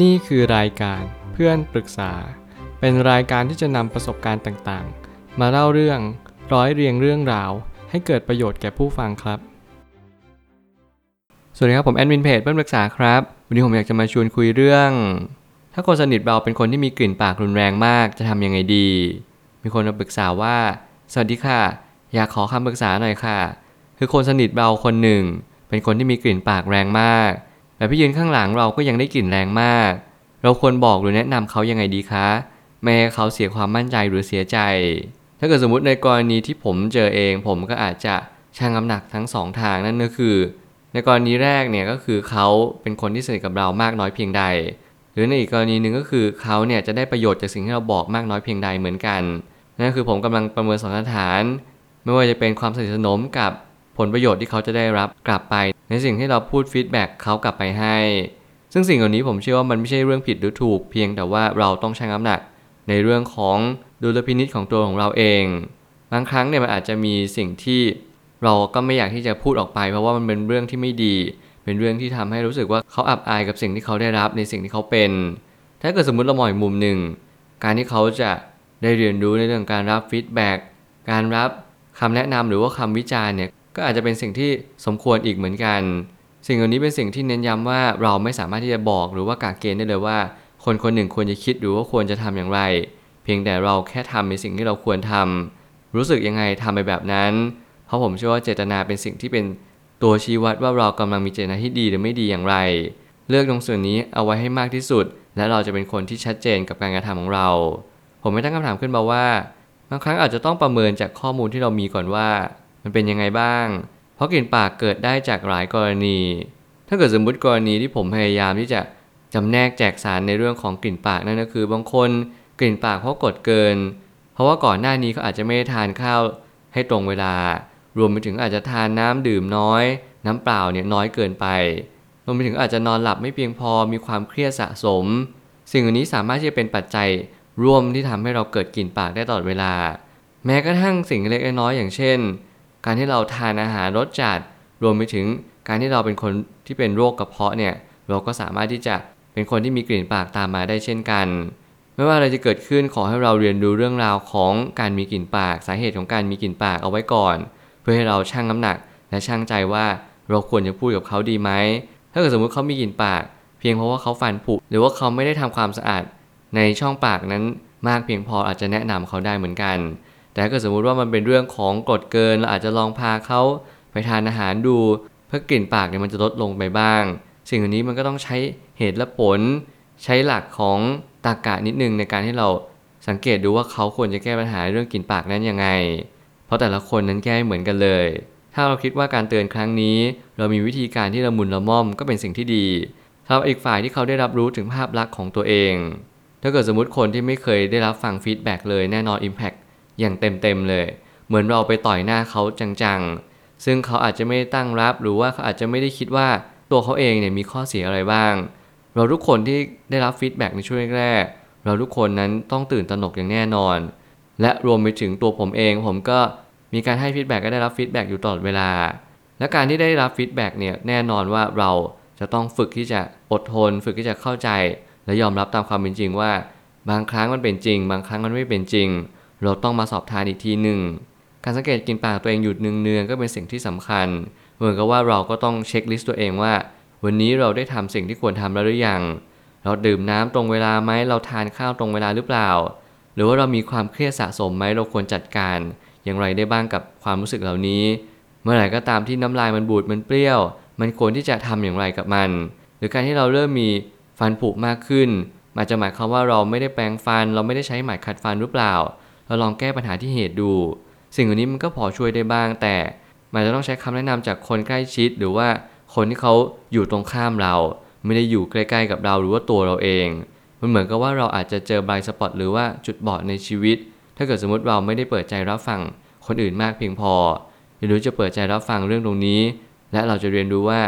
นี่คือรายการเพื่อนปรึกษา เป็นรายการที่จะนำประสบการณ์ต่างๆ มาเล่าเรื่องร้อยเรียงเรื่องราว ให้เกิดประโยชน์แก่ผู้ฟังครับ สวัสดีครับผมแอดมินเพจเพื่อนปรึกษาครับ วันนี้ผมอยากจะมาชวนคุยเรื่อง ถ้าคนสนิทเราเป็นคนที่มีกลิ่นปากรุนแรงมากจะทำยังไงดี มีคนมาปรึกษาว่า สวัสดีค่ะ อยากขอคำปรึกษาหน่อยค่ะ คือคนสนิทเราคนหนึ่ง เป็นคนที่มีกลิ่นปากแรงมาก แต่พี่ยืนข้างหลังเราก็ยังได้กลิ่นแรงมาก เราควรบอกหรือแนะนำเขายังไงดีคะไม่ให้เขาเสียความมั่นใจหรือเสียใจ ถ้าเกิดสมมติในกรณีที่ผมเจอเอง ผมก็อาจจะชั่งน้ำหนักทั้งสองทางนั่นก็คือ ในกรณีแรกเนี่ยก็คือเขาเป็นคนที่สนิทกับเรามากน้อยเพียงใด หรือในอีกกรณีหนึ่งก็คือเขาเนี่ยจะได้ประโยชน์จากสิ่งที่เราบอกมากน้อยเพียงใดเหมือนกันนั่นคือผมกำลังประเมินสถานฐาน ไม่ว่าจะเป็นความสนิทสนมกับ ผลประโยชน์ที่เขาจะได้รับกลับไป ในสิ่งที่เราพูดฟีดแบ็กเขากลับไปให้ ซึ่งสิ่งเหล่านี้ผมเชื่อว่ามันไม่ใช่เรื่องผิดหรือถูก เพียงแต่ว่าเราต้องชั่งน้ำหนัก ในเรื่องของดุลพินิจของตัวของเราเอง บางครั้งเนี่ยมันอาจจะมีสิ่งที่เราก็ไม่อยากที่จะพูดออกไป เพราะว่ามันเป็นเรื่องที่ไม่ดี เป็นเรื่องที่ทำให้รู้สึกว่าเขาอับอายกับสิ่งที่เขาได้รับในสิ่งที่เขาเป็น ถ้าเกิดสมมติเรามองอีกมุมหนึ่ง การที่เขาจะได้เรียนรู้ในเรื่องการรับฟีดแบ็กการรับคำแนะนำหรือว่าคำวิจารณ์เนี่ย ก็อาจจะเป็นสิ่งที่สมควรอีกเหมือนกัน สิ่งเหล่านี้เป็นสิ่งที่เน้นย้ำว่าเราไม่สามารถที่จะบอกหรือว่ากาเกณฑ์ได้เลยว่า คนคนหนึ่งควรจะคิดหรือว่าควรจะทำอย่างไร เพียงแต่เราแค่ทำในสิ่งที่เราควรทำรู้สึกยังไงทำไปแบบนั้น เพราะผมเชื่อว่าเจตนาเป็นสิ่งที่เป็นตัวชี้วัดว่าเรากำลังมีเจตนาที่ดีหรือไม่ดีอย่างไร เลือกตรงส่วนนี้เอาไว้ให้มากที่สุด และเราจะเป็นคนที่ชัดเจนกับการกระทำของเรา ผมไม่ตั้งคำถามขึ้นมาว่าบางครั้งอาจจะต้องประเมินจากข้อมูลที่เรามีก่อนว่า มันเป็นยังไงบ้าง เพราะกลิ่นปากเกิดได้จากหลายกรณี ถ้าเกิดสมมติกรณีที่ผมพยายามที่จะจำแนกแจกสารในเรื่องของกลิ่นปากนั่นก็คือบางคนกลิ่นปากเพราะกดเกิน เพราะว่าก่อนหน้านี้เขาอาจจะไม่ได้ทานข้าวให้ตรงเวลา รวมไปถึงอาจจะทานน้ำดื่มน้อย น้ำเปล่าเนี่ยน้อยเกินไป รวมไปถึงอาจจะนอนหลับไม่เพียงพอมีความเครียดสะสม สิ่งเหล่านี้สามารถที่จะเป็นปัจจัยร่วมที่ทำให้เราเกิดกลิ่นปากได้ตลอดเวลา แม้กระทั่งสิ่งเล็กน้อยอย่างเช่น การที่เราทานอาหารรสจัดรวมไปถึงการที่เราเป็นคนที่เป็นโรคกระเพาะเนี่ยเราก็สามารถที่จะเป็นคนที่มีกลิ่นปากตามมาได้เช่นกัน ไม่ว่าอะไรจะเกิดขึ้นขอให้เราเรียนรู้เรื่องราวของการมีกลิ่นปากสาเหตุของการมีกลิ่นปากเอาไว้ก่อน เพื่อให้เราชั่งน้ำหนัก และชั่งใจว่าเราควรจะพูดกับเขาดีไหมถ้าเกิดสมมุติเขามีกลิ่นปาก เพียงเพราะว่าเขาฟันผุหรือว่าเขาไม่ได้ทำความสะอาด ในช่องปากนั้นมากเพียงพออาจจะแนะนำเขาได้เหมือนกัน แต่ถ้าเกิดสมมุติว่ามันเป็นเรื่องของกรดเกินเราอาจจะลองพาเขาไปทานอาหารดู เพื่อกลิ่นปากเนี่ยมันจะลดลงไปบ้าง สิ่งเหล่านี้มันก็ต้องใช้เหตุและผล ใช้หลักของตรรกะนิดนึงในการที่เราสังเกตดูว่าเขาควรจะแก้ปัญหาเรื่องกลิ่นปากนั้นยังไง เพราะแต่ละคนนั้นแก้ไม่เหมือนกันเลย ถ้าเราคิดว่าการเตือนครั้งนี้ เรามีวิธีการที่ละมุนละม่อมก็เป็นสิ่งที่ดีสำหรับอีกฝ่ายที่เขาได้รับรู้ถึงภาพลักษณ์ของตัวเอง ถ้าเกิดสมมติคนที่ไม่เคยได้รับฟังฟีดแบ็กเลยแน่นอน Impact อย่างเต็มๆเลย เหมือนเราไปต่อยหน้าเขาจังๆ ซึ่งเขาอาจจะไม่ตั้งรับหรือว่าเขาอาจจะไม่ได้คิดว่าตัวเขาเองเนี่ยมีข้อเสียอะไรบ้าง เราทุกคนที่ได้รับ feedback ในช่วงแรกๆเราทุกคนนั้นต้องตื่นตระหนกอย่างแน่นอน และรวมไปถึงตัวผมเองผมก็มีการให้ feedback ก็ได้รับ feedback อยู่ตลอดเวลา และการที่ได้รับ feedback เนี่ยแน่นอนว่าเราจะต้องฝึกที่จะอดทน ฝึกที่จะเข้าใจ และยอมรับตามความเป็นจริงว่า บางครั้งมันเป็นจริง บางครั้งมันไม่เป็นจริง เราต้องมาสอบทานอีกทีหนึ่ง การสังเกตกลิ่นปากตัวเองอยู่เนืองๆก็เป็นสิ่งที่สำคัญ เหมือนกับว่าเราก็ต้องเช็คลิสต์ตัวเองว่า วันนี้เราได้ทำสิ่งที่ควรทำแล้วหรือยัง เราดื่มน้ำตรงเวลาไหมเราทานข้าวตรงเวลาหรือเปล่า หรือว่าเรามีความเครียดสะสมไหมเราควรจัดการ อย่างไรได้บ้างกับความรู้สึกเหล่านี้ เมื่อไหร่ก็ตามที่น้ำลายมันบูดมันเปรี้ยว มันควรที่จะทำอย่างไรกับมัน หรือการที่เราเริ่มมีฟันผุมากขึ้นอาจจะหมายความว่าเราไม่ได้แปรงฟัน เราไม่ได้ใช้ไหมขัดฟันหรือเปล่า เราลองแก้ปัญหาที่เหตุดู สิ่งเหล่านี้มันก็พอช่วยได้บ้าง แต่มันจะต้องใช้คำแนะนำจากคนใกล้ชิด หรือว่าคนที่เขาอยู่ตรงข้ามเรา ไม่ได้อยู่ใกล้ๆกับเราหรือว่าตัวเราเอง มันเหมือนกับว่าเราอาจจะเจอบายสปอตหรือว่าจุดบอดในชีวิต ถ้าเกิดสมมติเราไม่ได้เปิดใจรับฟังคนอื่นมากเพียงพอเรียนรู้จะเปิดใจรับฟังเรื่องตรงนี้ และเราจะเรียนรู้ว่า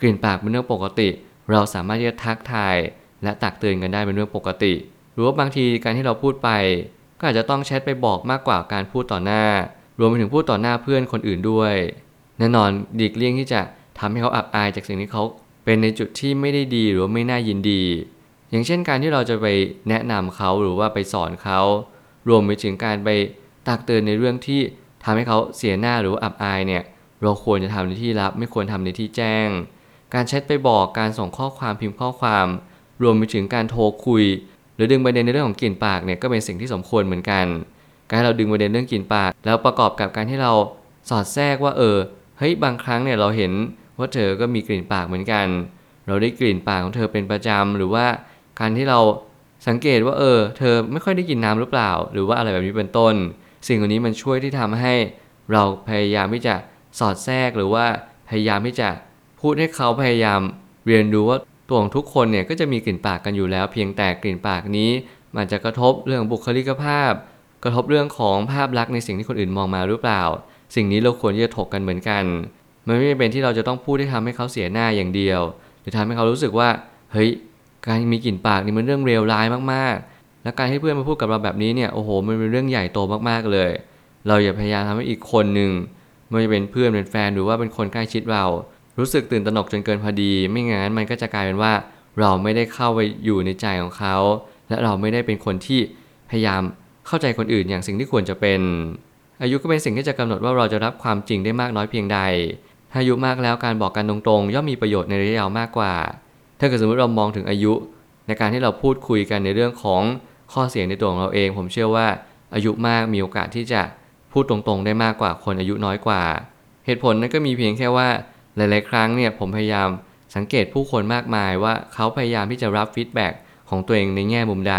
กลิ่นปากเป็นเรื่องปกติ เราสามารถที่จะทักทาย และตักเตือนกันได้เป็นเรื่องปกติ หรือว่าบางทีการที่เราพูดไป ก็อาจจะต้องแชทไปบอกมากกว่าการพูดต่อหน้า รวมไปถึงพูดต่อหน้าเพื่อนคนอื่นด้วย แน่นอนดีกเลี่ยงที่จะทำให้เขาอับอายจากสิ่งที่เขาเป็นในจุดที่ไม่ได้ดีหรือไม่น่ายินดี อย่างเช่นการที่เราจะไปแนะนำเขาหรือว่าไปสอนเขา รวมไปถึงการไปตักเตือนในเรื่องที่ทำให้เขาเสียหน้าหรืออับอายเนี่ยเราควรจะทำในที่ลับ ไม่ควรทำในที่แจ้ง การแชทไปบอกการส่งข้อความพิมพ์ข้อความ รวมไปถึงการโทรคุย หรือดึงประเด็นในเรื่องของกลิ่นปากเนี่ยก็เป็นสิ่งที่สมควรเหมือนกัน การให้เราดึงประเด็นเรื่องกลิ่นปาก แล้วประกอบกับการที่เราสอดแทรกว่าเออเฮ้ยบางครั้งเนี่ยเราเห็นว่าเธอก็มีกลิ่นปากเหมือนกัน เราได้กลิ่นปากของเธอเป็นประจำหรือว่าการที่เราสังเกตว่าเออ เธอไม่ค่อยได้กินน้ำหรือเปล่า หรือว่าอะไรแบบนี้เป็นต้น สิ่งเหล่านี้มันช่วยที่ทำให้เราพยายามที่จะสอดแทรกหรือว่าพยายามที่จะพูดให้เขาพยายามเรียนรู้ว่า ตัวของทุกคนเนี่ยก็จะมีกลิ่นปากกันอยู่แล้ว เพียงแต่กลิ่นปากนี้ มันจะกระทบเรื่องบุคลิกภาพ กระทบเรื่องของภาพลักษณ์ในสิ่งที่คนอื่นมองมาหรือเปล่า สิ่งนี้เราควรที่จะถกกันเหมือนกัน มันไม่เป็นที่เราจะต้องพูดที่ทำให้เขาเสียหน้าอย่างเดียว หรือทำให้เขารู้สึกว่า เฮ้ย การมีกลิ่นปากนี่มันเรื่องเลวร้ายมากๆ และการให้เพื่อนมาพูดกับเราแบบนี้เนี่ย โอ้โห มันเป็นเรื่องใหญ่โตมากๆเลย เราอย่าพยายามทำให้อีกคนหนึ่งไม่ว่าจะเป็นเพื่อนเป็นแฟนหรือว่าเป็นคนใกล้ชิดเรา รู้สึกตื่นตระหนกจนเกินพอดี ไม่งั้นมันก็จะกลายเป็นว่า เราไม่ได้เข้าไปอยู่ในใจของเขา และเราไม่ได้เป็นคนที่พยายามเข้าใจคนอื่นอย่างสิ่งที่ควรจะเป็น อายุก็เป็นสิ่งที่จะกำหนดว่าเราจะรับความจริงได้มากน้อยเพียงใด ถ้าอายุมากแล้วการบอกกันตรงๆ ย่อมมีประโยชน์ในระยะยาวมากกว่า ถ้าเกิดสมมติเรามองถึงอายุ ในการที่เราพูดคุยกันในเรื่องของข้อเสียในตัวของเราเอง ผมเชื่อว่าอายุมากมีโอกาสที่จะพูดตรงๆ ได้มากกว่าคนอายุน้อยกว่า เหตุผลนั้นก็มีเพียงแค่ว่า หลายๆ ครั้งเนี่ยผมพยายามสังเกตผู้คนมากมายว่าเขาพยายามที่จะรับ feedback ของตัวเองในแง่มุมใด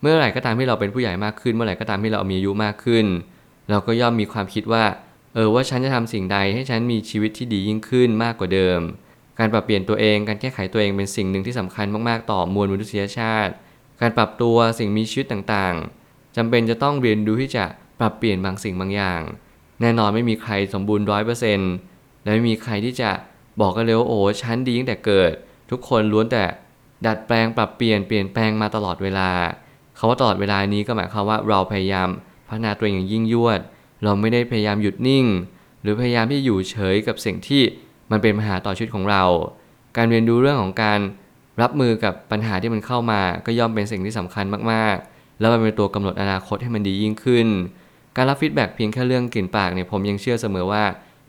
เมื่อไหร่ก็ตามที่เราเป็นผู้ใหญ่มากขึ้น เมื่อไหร่ก็ตามที่เรามีอายุมากขึ้น เราก็ย่อมมีความคิดว่า เออว่าฉันจะทำสิ่งใดให้ฉันมีชีวิตที่ดียิ่งขึ้นมากกว่าเดิม การปรับเปลี่ยนตัวเองการแก้ไขตัวเองเป็นสิ่งหนึ่งที่สำคัญมากๆต่อมวลมนุษยชาติ การปรับตัวสิ่งมีชีวิตต่างๆจำเป็นจะต้องเรียนรู้ที่จะปรับเปลี่ยนบางสิ่งบางอย่าง แน่นอนไม่มีใครสมบูรณ์ร้อยเปอร์เซ็นต์ และไม่มีใครที่จะบอกกันเลยว่าโอ้ฉันดีตั้งแต่เกิด ทุกคนล้วนแต่ดัดแปลงปรับเปลี่ยนเปลี่ยนแปลงมาตลอดเวลาคาว่าตลอดเวลานี้ก็หมายความว่าเราพยายามพัฒนาตัวเองอย่างยิ่งยวด เราไม่ได้พยายามหยุดนิ่ง หรือพยายามที่อยู่เฉยกับสิ่งที่มันเป็นปัญหาต่อชีวิตของเรา การเรียนรู้เรื่องของการรับมือกับปัญหาที่มันเข้ามา ก็ย่อมเป็นสิ่งที่สำคัญมากๆ แล้วมันเป็นตัวกำหนดอนาคตให้มันดียิ่งขึ้น การรับ feedback เพียงแค่เรื่องกลิ่นปากเนี่ยผมยังเชื่อเสมอว่า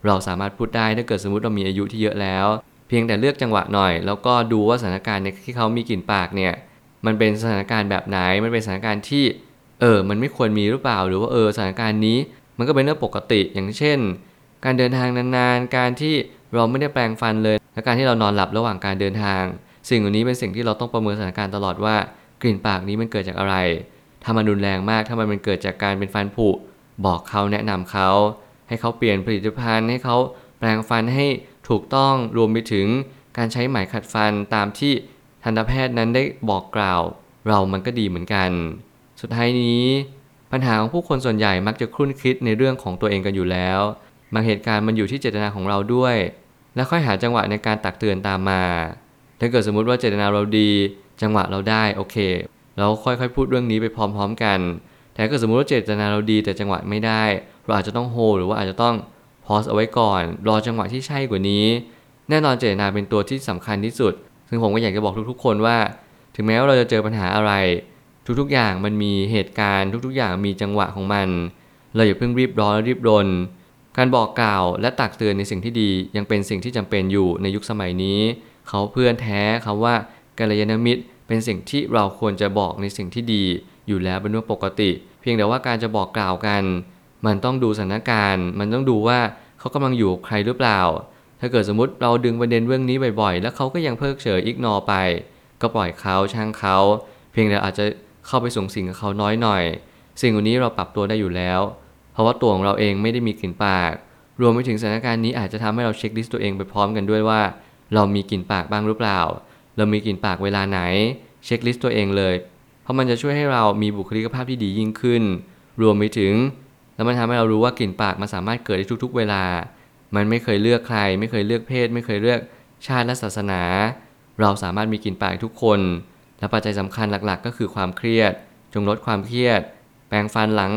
เราสามารถพูดได้ถ้าเกิดสมมติเรามีอายุที่เยอะแล้ว เพียงแต่เลือกจังหวะหน่อย แล้วก็ดูว่าสถานการณ์ในที่เขามีกลิ่นปากเนี่ยมันเป็นสถานการณ์แบบไหน มันเป็นสถานการณ์ที่เออ มันไม่ควรมีหรือเปล่า หรือว่าเออสถานการณ์นี้ มันก็เป็นเรื่องปกติอย่างเช่น การเดินทางนานๆ การที่เราไม่ได้แปรงฟันเลย และการที่เรานอนหลับระหว่างการเดินทาง สิ่งเหล่านี้เป็นสิ่งที่เราต้องประเมินสถานการณ์ตลอดว่ากลิ่นปากนี้มันเกิดจากอะไร ถ้ามันรุนแรงมาก ถ้ามันเกิดจากการเป็นฟันผุ บอกเขาแนะนำเขา ให้เขาเปลี่ยนผลิตภัณฑ์ ให้เขาแปรงฟันให้ถูกต้องรวมไปถึงการใช้ไหมขัดฟันตามที่ทันตแพทย์นั้นได้บอกกล่าว เรามันก็ดีเหมือนกัน สุดท้ายนี้ ปัญหาของผู้คนส่วนใหญ่มักจะคลุ่นคิดในเรื่องของตัวเองกันอยู่แล้วบางเหตุการณ์มันอยู่ที่เจตนาของเราด้วย แล้วค่อยหาจังหวะในการตักเตือนตามมา ถ้าเกิดสมมุติว่าเจตนาเราดี จังหวะเราได้โอเค เราค่อยๆ พูดเรื่องนี้ไปพร้อม ๆ กัน แต่ถ้าเกิดสมมติว่าเจตนาเราดีแต่จังหวะไม่ได้ เราอาจจะต้องโฮหรือว่าอาจจะต้องพอสเอาไว้ก่อน รอจังหวะที่ใช่กว่านี้ แน่นอนเจตนาเป็นตัวที่สำคัญที่สุด ซึ่งผมก็อยากจะบอกทุกๆ คนว่า ถึงแม้ว่าเราจะเจอปัญหาอะไร ทุกๆ อย่างมันมีเหตุการณ์ทุกๆ อย่างมีจังหวะของมัน เราอย่าเพิ่งรีบร้อนรีบรน การบอกกล่าวและตักเตือนในสิ่งที่ดียังเป็นสิ่งที่จำเป็นอยู่ในยุคสมัยนี้ เขาเพื่อนแท้คาว่ากัลยาณมิตรเป็นสิ่งที่เราควรจะบอกในสิ่งที่ดีอยู่แล้วเป็นเรื่องปกติ เพียงแต่ว่าการจะบอกกล่าวกัน มันต้องดูสถานการณ์ มันต้องดูว่าเขากำลังอยู่ใครหรือเปล่า ถ้าเกิดสมมติเราดึงประเด็นเรื่องนี้บ่อยๆ แล้วเขาก็ยังเพิกเฉย ignore ไป ก็ปล่อยเขาช่างเขา เพียงแต่อาจจะเข้าไปสุงสิงกับเขาน้อยหน่อย สิ่งเหล่านี้เราปรับตัวได้อยู่แล้ว เพราะว่าตัวของเราเองไม่ได้มีกลิ่นปาก รวมไปถึงสถานการณ์นี้อาจจะทำให้เรา checklist ตัวเองไปพร้อมกันด้วยว่า เรามีกลิ่นปากบ้างหรือเปล่า เรามีกลิ่นปากเวลาไหน checklist ตัวเองเลย เพราะมันจะช่วยให้เรามีบุคลิกภาพที่ดียิ่งขึ้น รวมไปถึง แล้วมันทำให้เรารู้ว่ากลิ่นปากมันสามารถเกิดได้ทุกๆ เวลา มันไม่เคยเลือกใคร ไม่เคยเลือกเพศ ไม่เคยเลือกชาติและศาสนา เราสามารถมีกลิ่นปากทุกคน และปัจจัยสำคัญหลักๆ ก็คือความเครียด จงลดความเครียด แปรงฟันหลัง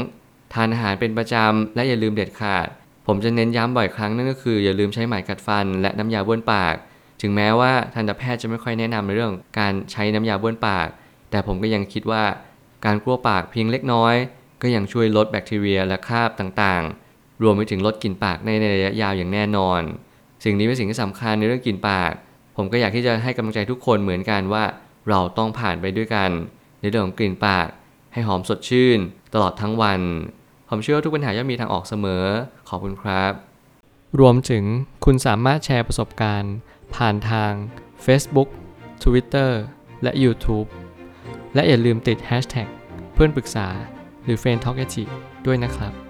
ทานอาหารเป็นประจำและอย่าลืมเด็ดขาด ผมจะเน้นย้ำบ่อยครั้งนั่นก็คือ อย่าลืมใช้ไหมกัดฟัน และน้ำยาบ้วนปาก ถึงแม้ว่าทันตแพทย์จะไม่ค่อยแนะนำในเรื่องการใช้น้ำยาบ้วนปาก แต่ผมก็ยังคิดว่าการกลัวปากเพียงเล็กน้อย ก็ยังช่วยลดแบคทีเรียและคราบต่างๆ รวมไปถึงลดกลิ่นปากในระยะยาวอย่างแน่นอน สิ่งนี้เป็นสิ่งที่สำคัญในเรื่องกลิ่นปาก ผมก็อยากที่จะให้กำลังใจทุกคนเหมือนกันว่า เราต้องผ่านไปด้วยกัน ในเรื่องของกลิ่นปาก ให้หอมสดชื่น ตลอดทั้งวัน ผมเชื่อว่าทุกปัญหาย่อมมีทางออกเสมอ ขอบคุณครับ รวมถึงคุณสามารถแชร์ประสบการณ์ ผ่านทาง Facebook Twitter และ YouTube และอย่าลืมติด Hashtag เพื่อนปรึกษา รือ f r ร e n d t a l k a ด้วยนะครับ